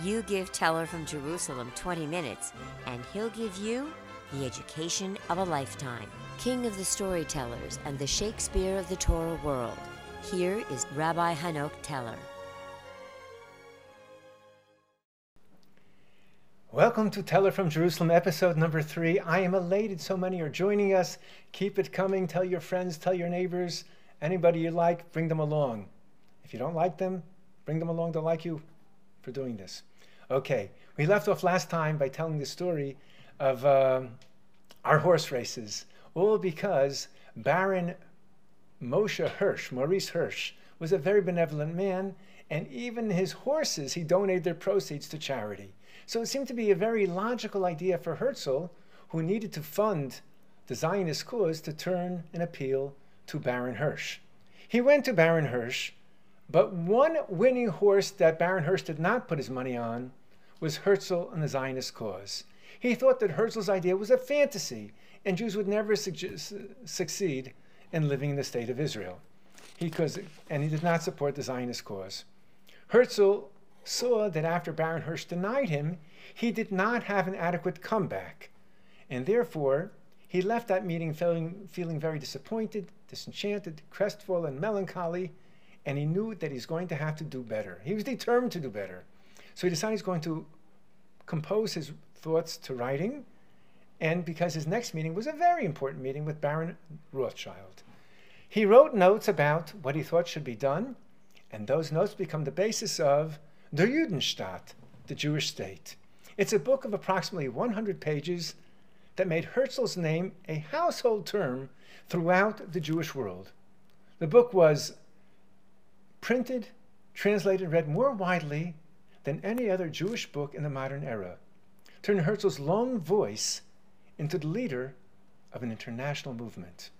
You give Teller from Jerusalem 20 minutes, and he'll give you the education of a lifetime. King of the storytellers and the Shakespeare of the Torah world. Here is Rabbi Hanoch Teller. Welcome to Teller from Jerusalem, episode number three. I am elated so many are joining us. Keep it coming. Tell your friends, tell your neighbors, anybody you like, bring them along. If you don't like them, bring them along to like you for doing this. Okay, we left off last time by telling the story of um, our horse races, all because Baron Moshe Hirsch, Maurice Hirsch, was a very benevolent man, and even his horses, he donated their proceeds to charity. So it seemed to be a very logical idea for Herzl, who needed to fund the Zionist cause, to turn an appeal to Baron Hirsch. He went to Baron Hirsch, but one winning horse that Baron Hirsch did not put his money on was Herzl and the Zionist cause. He thought that Herzl's idea was a fantasy and Jews would never succeed in living in the state of Israel. He could, and he did not support the Zionist cause. Herzl saw that after Baron Hirsch denied him, he did not have an adequate comeback, and therefore he left that meeting feeling, feeling very disappointed, disenchanted, crestfallen, melancholy, and he knew that he's going to have to do better. He was determined to do better. So he decided he's going to compose his thoughts to writing, and because his next meeting was a very important meeting with Baron Rothschild. He wrote notes about what he thought should be done, and those notes become the basis of Der Judenstaat, the Jewish state. It's a book of approximately 100 pages that made Herzl's name a household term throughout the Jewish world. The book was printed, translated, read more widely than any other Jewish book in the modern era, turned Herzl's long voice into the leader of an international movement.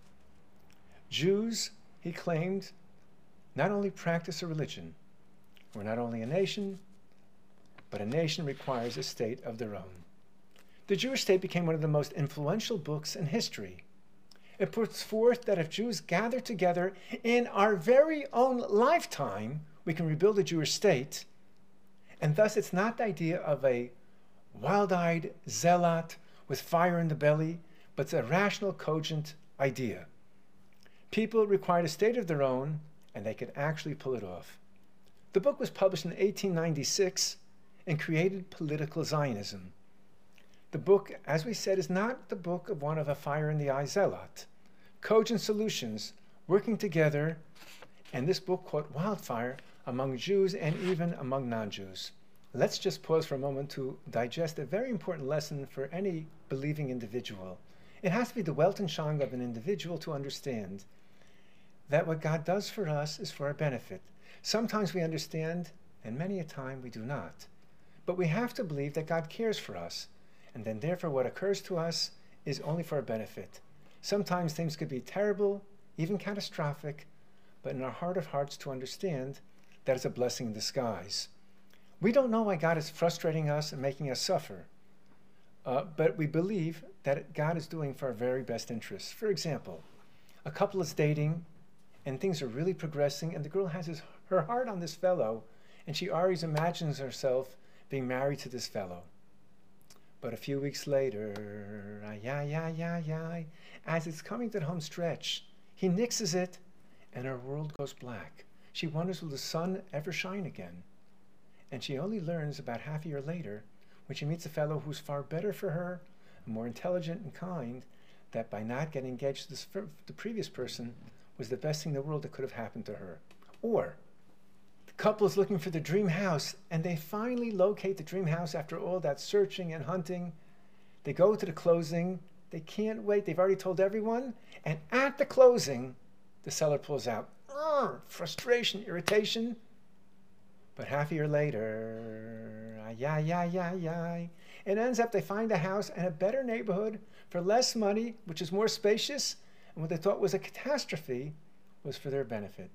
Jews, he claimed, not only practice a religion, we're not only a nation, but a nation requires a state of their own. The Jewish state became one of the most influential books in history. It puts forth that if Jews gather together in our very own lifetime, we can rebuild a Jewish state and thus, it's not the idea of a wild eyed zealot with fire in the belly, but it's a rational, cogent idea. People required a state of their own, and they could actually pull it off. The book was published in 1896 and created political Zionism. The book, as we said, is not the book of one of a fire in the eye zealot. Cogent solutions working together, and this book caught wildfire among Jews and even among non Jews. Let's just pause for a moment to digest a very important lesson for any believing individual. It has to be the Weltanschauung of an individual to understand that what God does for us is for our benefit. Sometimes we understand, and many a time we do not. But we have to believe that God cares for us, and then therefore what occurs to us is only for our benefit. Sometimes things could be terrible, even catastrophic, but in our heart of hearts to understand that is a blessing in disguise. We don't know why God is frustrating us and making us suffer, uh, but we believe that God is doing for our very best interests. For example, a couple is dating and things are really progressing, and the girl has his, her heart on this fellow, and she always imagines herself being married to this fellow. But a few weeks later, yeah, yeah, yeah, yeah, as it's coming to the home stretch, he nixes it, and her world goes black. She wonders will the sun ever shine again? And she only learns about half a year later, when she meets a fellow who's far better for her, more intelligent and kind, that by not getting engaged to the previous person was the best thing in the world that could have happened to her. Or couple is looking for the dream house and they finally locate the dream house after all that searching and hunting. They go to the closing. They can't wait. They've already told everyone. And at the closing, the seller pulls out frustration, irritation. But half a year later, yeah, yeah, yeah, yeah, it ends up they find a house in a better neighborhood for less money, which is more spacious, and what they thought was a catastrophe was for their benefit.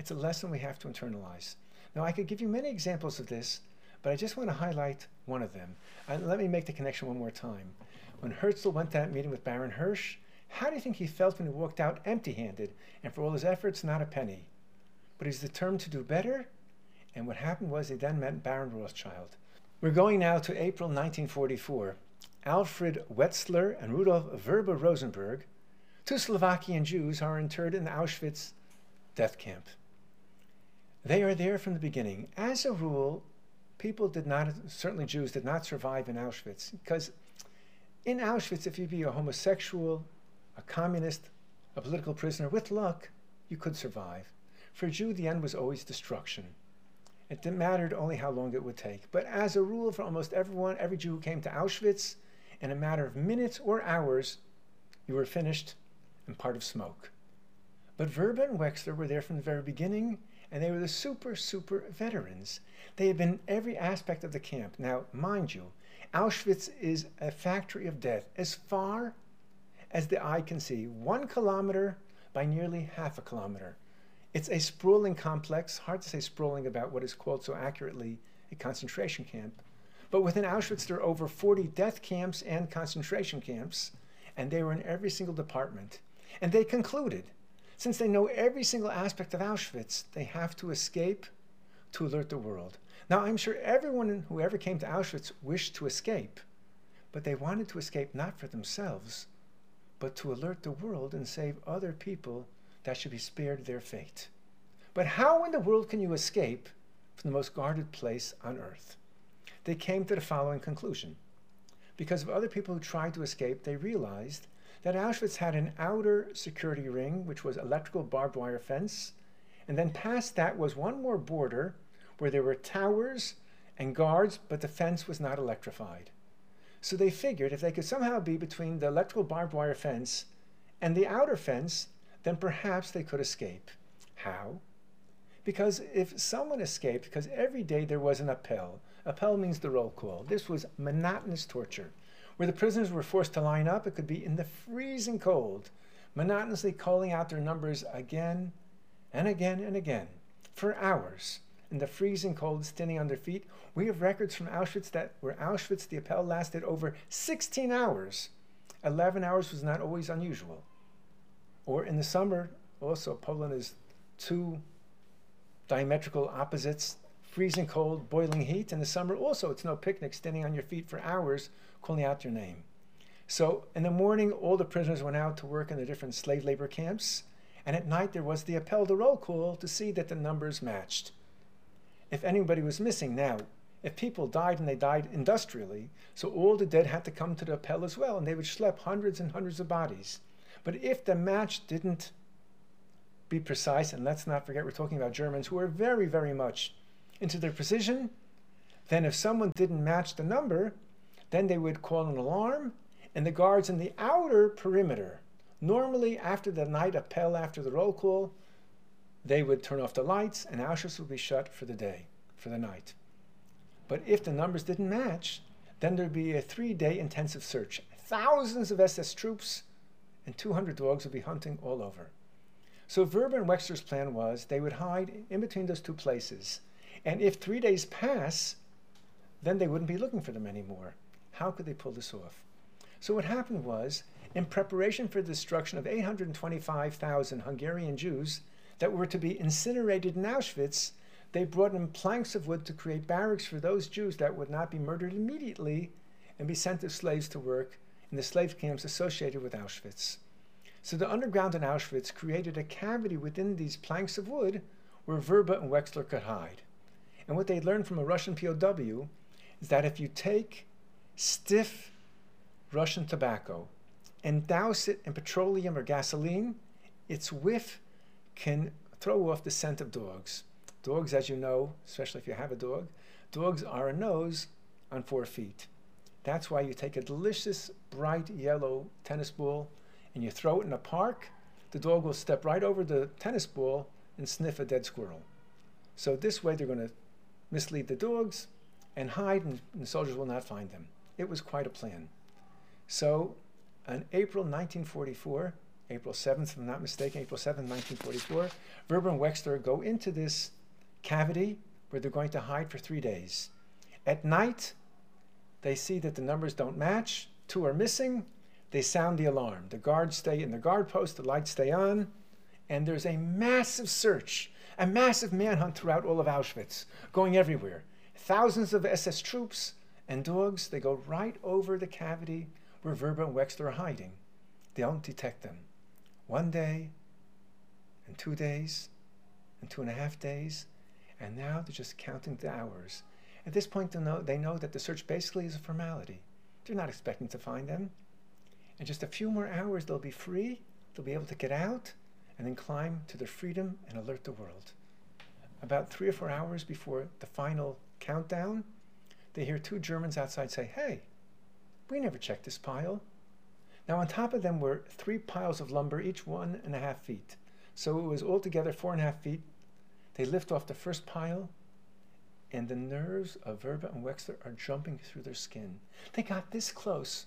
It's a lesson we have to internalize. Now, I could give you many examples of this, but I just want to highlight one of them. And let me make the connection one more time. When Herzl went to that meeting with Baron Hirsch, how do you think he felt when he walked out empty handed and for all his efforts, not a penny? But he's determined to do better, And what happened was he then met Baron Rothschild. We're going now to April 1944. Alfred Wetzler and Rudolf Vrba Rosenberg, two Slovakian Jews, are interred in the Auschwitz death camp. They are there from the beginning. As a rule, people did not, certainly Jews, did not survive in Auschwitz because in Auschwitz, if you be a homosexual, a communist, a political prisoner, with luck, you could survive. For a Jew, the end was always destruction. It mattered only how long it would take. But as a rule, for almost everyone, every Jew who came to Auschwitz, in a matter of minutes or hours, you were finished and part of smoke. But Vrba and Wetzler were there from the very beginning, and they were the super, super veterans. They had been every aspect of the camp. Now, mind you, Auschwitz is a factory of death as far as the eye can see, one kilometer by nearly half a kilometer. It's a sprawling complex, hard to say sprawling about what is called so accurately a concentration camp. But within Auschwitz, there are over 40 death camps and concentration camps, and they were in every single department. And they concluded, since they know every single aspect of Auschwitz, they have to escape to alert the world. Now, I'm sure everyone who ever came to Auschwitz wished to escape, but they wanted to escape not for themselves, but to alert the world and save other people that should be spared their fate. But how in the world can you escape from the most guarded place on earth? they came to the following conclusion. Because of other people who tried to escape, they realized that Auschwitz had an outer security ring, which was electrical barbed wire fence, and then past that was one more border where there were towers and guards, but the fence was not electrified. So they figured if they could somehow be between the electrical barbed wire fence and the outer fence, then perhaps they could escape. How? Because if someone escaped, because every day there was an appel, Appel means the roll call. This was monotonous torture. Where the prisoners were forced to line up, it could be in the freezing cold, monotonously calling out their numbers again and again and again for hours in the freezing cold, standing on their feet. We have records from Auschwitz that where Auschwitz, the appel lasted over 16 hours. 11 hours was not always unusual. Or in the summer, also, Poland is two diametrical opposites freezing cold, boiling heat. In the summer, also, it's no picnic standing on your feet for hours calling out your name. So in the morning, all the prisoners went out to work in the different slave labor camps, and at night there was the appel de roll call to see that the numbers matched. If anybody was missing now, if people died and they died industrially, so all the dead had to come to the appel as well, and they would schlep hundreds and hundreds of bodies. But if the match didn't be precise, and let's not forget we're talking about Germans who are very, very much into their precision. Then if someone didn't match the number, then they would call an alarm and the guards in the outer perimeter, normally after the night appel after the roll call, they would turn off the lights and Auschwitz would be shut for the day, for the night. But if the numbers didn't match, then there'd be a three-day intensive search. Thousands of SS troops and 200 dogs would be hunting all over. So Vrba and Wetzler's plan was they would hide in between those two places and if three days pass, then they wouldn't be looking for them anymore. How could they pull this off? So what happened was, in preparation for the destruction of 825,000 Hungarian Jews that were to be incinerated in Auschwitz, they brought in planks of wood to create barracks for those Jews that would not be murdered immediately and be sent as slaves to work in the slave camps associated with Auschwitz. So the underground in Auschwitz created a cavity within these planks of wood where Vrba and Wetzler could hide. And what they learned from a Russian POW is that if you take stiff Russian tobacco and douse it in petroleum or gasoline, its whiff can throw off the scent of dogs. Dogs, as you know, especially if you have a dog, dogs are a nose on four feet. That's why you take a delicious bright yellow tennis ball and you throw it in a park, the dog will step right over the tennis ball and sniff a dead squirrel. So this way they're going to mislead the dogs, and hide, and the soldiers will not find them. It was quite a plan. So, on April 1944, April 7th, if I'm not mistaken, April 7th, 1944, Vrba and Wetzler go into this cavity where they're going to hide for three days. At night, they see that the numbers don't match, two are missing, they sound the alarm. The guards stay in the guard post, the lights stay on, And there's a massive search, a massive manhunt throughout all of Auschwitz, going everywhere. Thousands of SS troops and dogs, they go right over the cavity where Vrba and Wetzler are hiding. They don't detect them. One day, and two days, and two and a half days, and now they're just counting the hours. At this point, they know, they know that the search basically is a formality. They're not expecting to find them. In just a few more hours, they'll be free, they'll be able to get out, and then climb to their freedom and alert the world. About three or four hours before the final countdown, they hear two Germans outside say, Hey, we never checked this pile. Now, on top of them were three piles of lumber, each one and a half feet. So it was altogether four and a half feet. They lift off the first pile, and the nerves of Vrba and Wetzler are jumping through their skin. They got this close,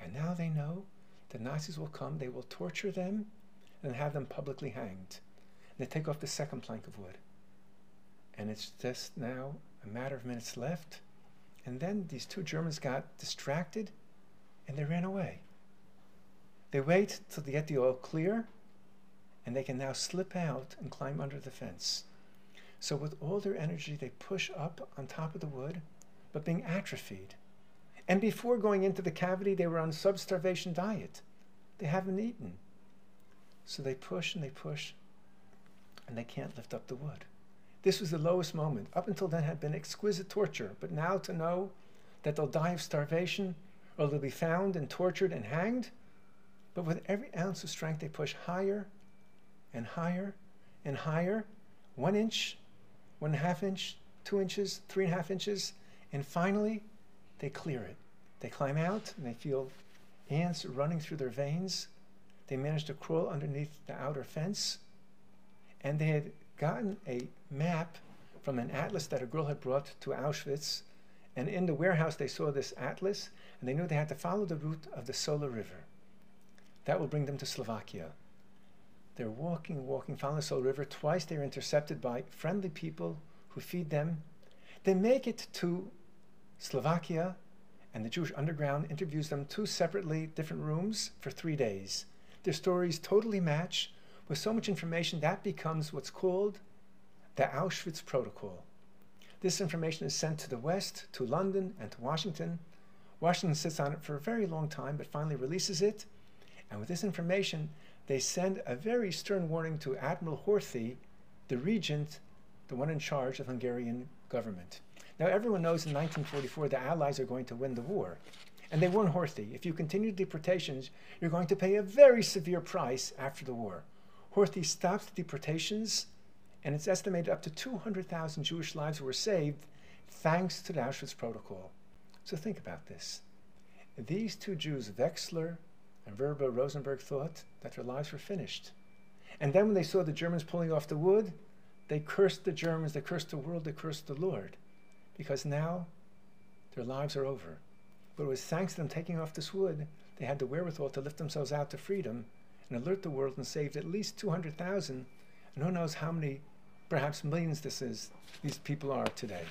and now they know the Nazis will come, they will torture them, and have them publicly hanged. And they take off the second plank of wood. And it's just now a matter of minutes left. And then these two Germans got distracted and they ran away. They wait till they get the oil clear and they can now slip out and climb under the fence. So, with all their energy, they push up on top of the wood, but being atrophied. And before going into the cavity, they were on sub starvation diet. They haven't eaten. So they push and they push, and they can't lift up the wood. This was the lowest moment. Up until then had been exquisite torture, but now to know that they'll die of starvation or they'll be found and tortured and hanged. But with every ounce of strength, they push higher and higher and higher, one inch, one and a half inch, two inches, three and a half inches, and finally they clear it. They climb out and they feel ants running through their veins. They managed to crawl underneath the outer fence, and they had gotten a map from an atlas that a girl had brought to Auschwitz. And in the warehouse, they saw this atlas, and they knew they had to follow the route of the Sola River. That will bring them to Slovakia. They're walking, walking, following the Sola River. Twice they're intercepted by friendly people who feed them. They make it to Slovakia, and the Jewish underground interviews them two separately, different rooms for three days. Their stories totally match with so much information, that becomes what's called the Auschwitz Protocol. This information is sent to the West, to London, and to Washington. Washington sits on it for a very long time, but finally releases it. And with this information, they send a very stern warning to Admiral Horthy, the regent, the one in charge of Hungarian government. Now, everyone knows in 1944 the Allies are going to win the war. And they warn Horthy if you continue deportations, you're going to pay a very severe price after the war. Horthy stopped deportations, and it's estimated up to 200,000 Jewish lives were saved thanks to the Auschwitz Protocol. So think about this. These two Jews, Wetzler and Vrba Rosenberg, thought that their lives were finished. And then when they saw the Germans pulling off the wood, they cursed the Germans, they cursed the world, they cursed the Lord, because now their lives are over. But it was thanks to them taking off this wood, they had the wherewithal to lift themselves out to freedom and alert the world and saved at least 200,000. And who knows how many, perhaps millions, this is, these people are today.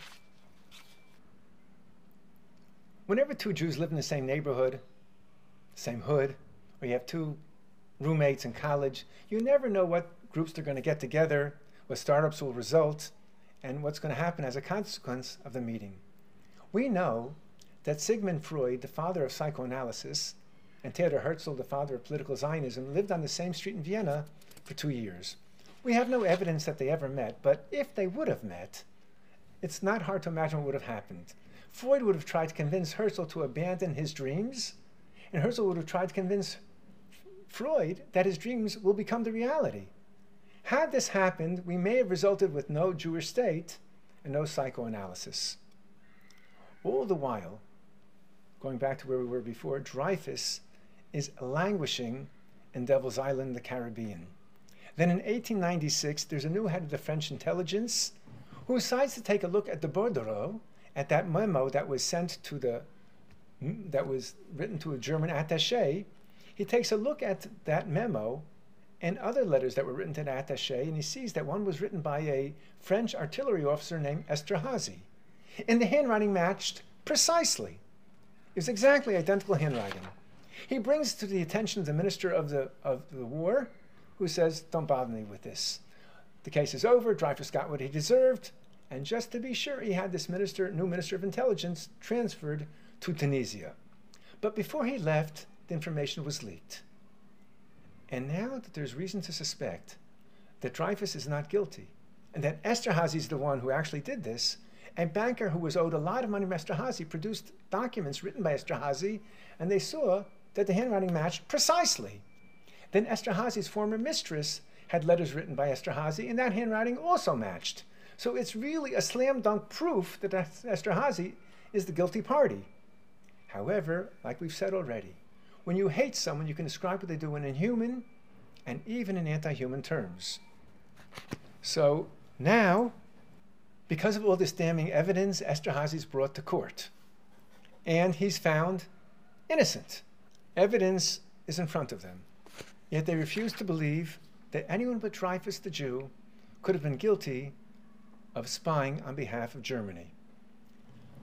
Whenever two Jews live in the same neighborhood, same hood, or you have two roommates in college, you never know what groups they're going to get together, what startups will result, and what's going to happen as a consequence of the meeting. We know that Sigmund Freud, the father of psychoanalysis, and Theodor Herzl, the father of political Zionism, lived on the same street in Vienna for two years. We have no evidence that they ever met, but if they would have met, it's not hard to imagine what would have happened. Freud would have tried to convince Herzl to abandon his dreams, and Herzl would have tried to convince Freud that his dreams will become the reality. Had this happened, we may have resulted with no Jewish state and no psychoanalysis. All the while, going back to where we were before, Dreyfus is languishing in Devil's Island, the Caribbean. Then in 1896, there's a new head of the French intelligence who decides to take a look at the bordereau, at that memo that was sent to the, hmm, that was written to a German attaché. He takes a look at that memo and other letters that were written to the attaché, and he sees that one was written by a French artillery officer named Esterhazy. And the handwriting matched precisely. Was exactly identical handwriting. He brings to the attention of the minister of the, of the war, who says, Don't bother me with this. The case is over. Dreyfus got what he deserved. And just to be sure, he had this minister, new minister of intelligence transferred to Tunisia. But before he left, the information was leaked. And now that there's reason to suspect that Dreyfus is not guilty, and that Esterhazy is the one who actually did this, a banker who was owed a lot of money from Esterhazy produced documents written by Esterhazy, and they saw that the handwriting matched precisely. Then Esterhazy's former mistress had letters written by Esterhazy, and that handwriting also matched. So it's really a slam dunk proof that Esterhazy is the guilty party. However, like we've said already, when you hate someone, you can describe what they do in inhuman and even in anti human terms. So now, because of all this damning evidence, Esterhazy is brought to court. And he's found innocent. Evidence is in front of them. Yet they refuse to believe that anyone but Dreyfus the Jew could have been guilty of spying on behalf of Germany.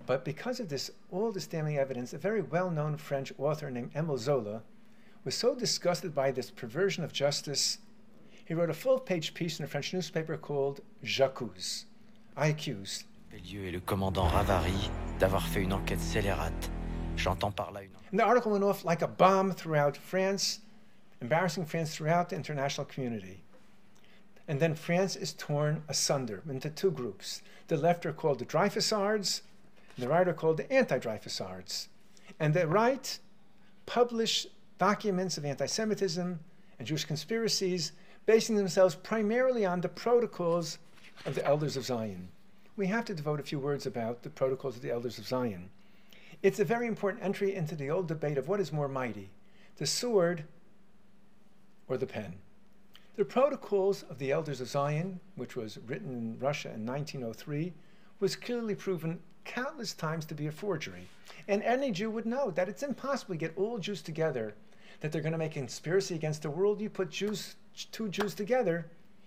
But because of this, all this damning evidence, a very well known French author named Emile Zola was so disgusted by this perversion of justice, he wrote a full page piece in a French newspaper called J'accuse. I accuse. Pellieux et le commandant Ravary d'avoir fait une enquête scélérate. J'entends par là une. And the article went off like a bomb throughout France, embarrassing France throughout the international community. And then France is torn asunder into two groups. The left are called the Dreyfusards, the right are called the anti-Dreyfusards. And the right publish documents of anti-Semitism and Jewish conspiracies basing themselves primarily on the protocols of the Elders of Zion. We have to devote a few words about the protocols of the Elders of Zion. It's a very important entry into the old debate of what is more mighty, the sword or the pen. The protocols of the Elders of Zion, which was written in Russia in 1903, was clearly proven countless times to be a forgery. And any Jew would know that it's impossible to get all Jews together, that they're going to make a conspiracy against the world. You put Jews, two Jews together,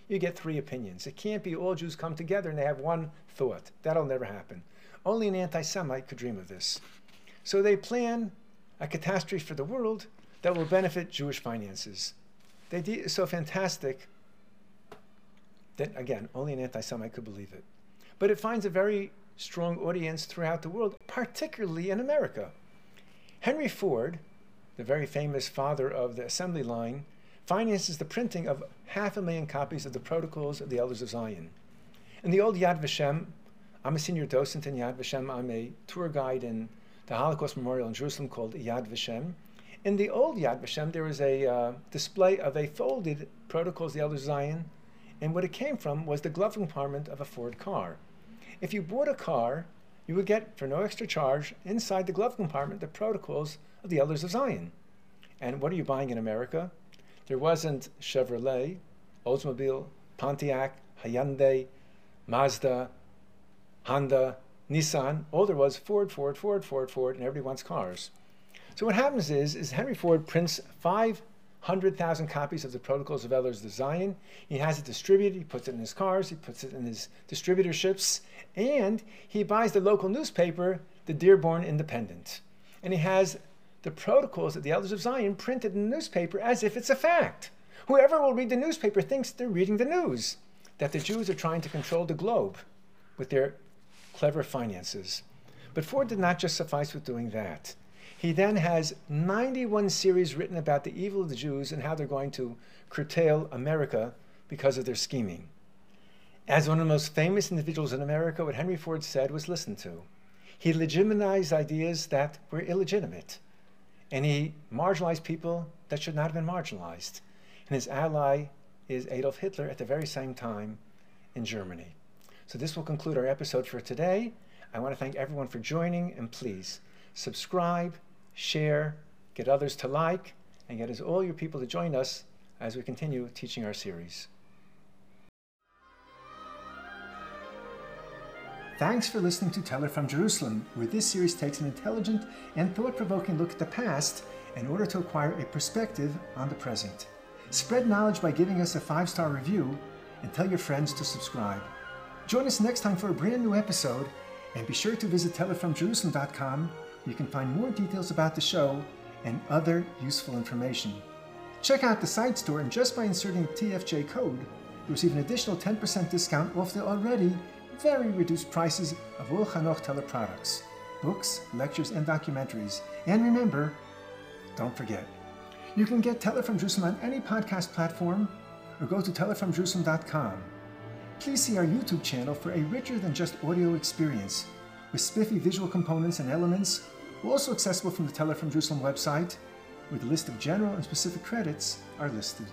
you get three opinions. It can't be all Jews come together and they have one thought. That'll never happen. Only an anti Semite could dream of this. So they plan a catastrophe for the world that will benefit Jewish finances. They did so fantastic that, again, only an anti Semite could believe it. But it finds a very strong audience throughout the world, particularly in America. Henry Ford, the very famous father of the assembly line, finances the printing of half a million copies of the Protocols of the Elders of Zion. In the old Yad Vashem, I'm a senior docent in Yad Vashem. I'm a tour guide in the Holocaust Memorial in Jerusalem called Yad Vashem. In the old Yad Vashem, there was a uh, display of a folded Protocols of the Elders of Zion, and what it came from was the glove compartment of a Ford car. If you bought a car, you would get, for no extra charge, inside the glove compartment, the protocols of the Elders of Zion. And what are you buying in America? There wasn't Chevrolet, Oldsmobile, Pontiac, Hyundai, Mazda, Honda, Nissan. All there was Ford, Ford, Ford, Ford, Ford, and everybody wants cars. So what happens is, is Henry Ford prints 500,000 copies of the Protocols of Elders of Zion. He has it distributed. He puts it in his cars. He puts it in his distributorships. And he buys the local newspaper, the Dearborn Independent. And he has the Protocols of the Elders of Zion printed in the newspaper as if it's a fact. Whoever will read the newspaper thinks they're reading the news, that the Jews are trying to control the globe with their clever finances. But Ford did not just suffice with doing that. He then has 91 series written about the evil of the Jews and how they're going to curtail America because of their scheming. As one of the most famous individuals in America, what Henry Ford said was listened to. He legitimized ideas that were illegitimate, and he marginalized people that should not have been marginalized. And his ally is Adolf Hitler at the very same time in Germany. So this will conclude our episode for today. I want to thank everyone for joining, and please subscribe, share, get others to like, and get us all your people to join us as we continue teaching our series. Thanks for listening to Teller from Jerusalem, where this series takes an intelligent and thought provoking look at the past in order to acquire a perspective on the present. Spread knowledge by giving us a five star review and tell your friends to subscribe. Join us next time for a brand new episode, and be sure to visit tellerfromjerusalem.com where you can find more details about the show and other useful information. Check out the site store and just by inserting TFJ code, you receive an additional 10% discount off the already very reduced prices of all Hanoch Teller products, books, lectures, and documentaries. And remember, don't forget, you can get Teller from Jerusalem on any podcast platform or go to tellerfromjerusalem.com. Please see our YouTube channel for a richer than just audio experience with spiffy visual components and elements, also accessible from the Teller from Jerusalem website, where the list of general and specific credits are listed.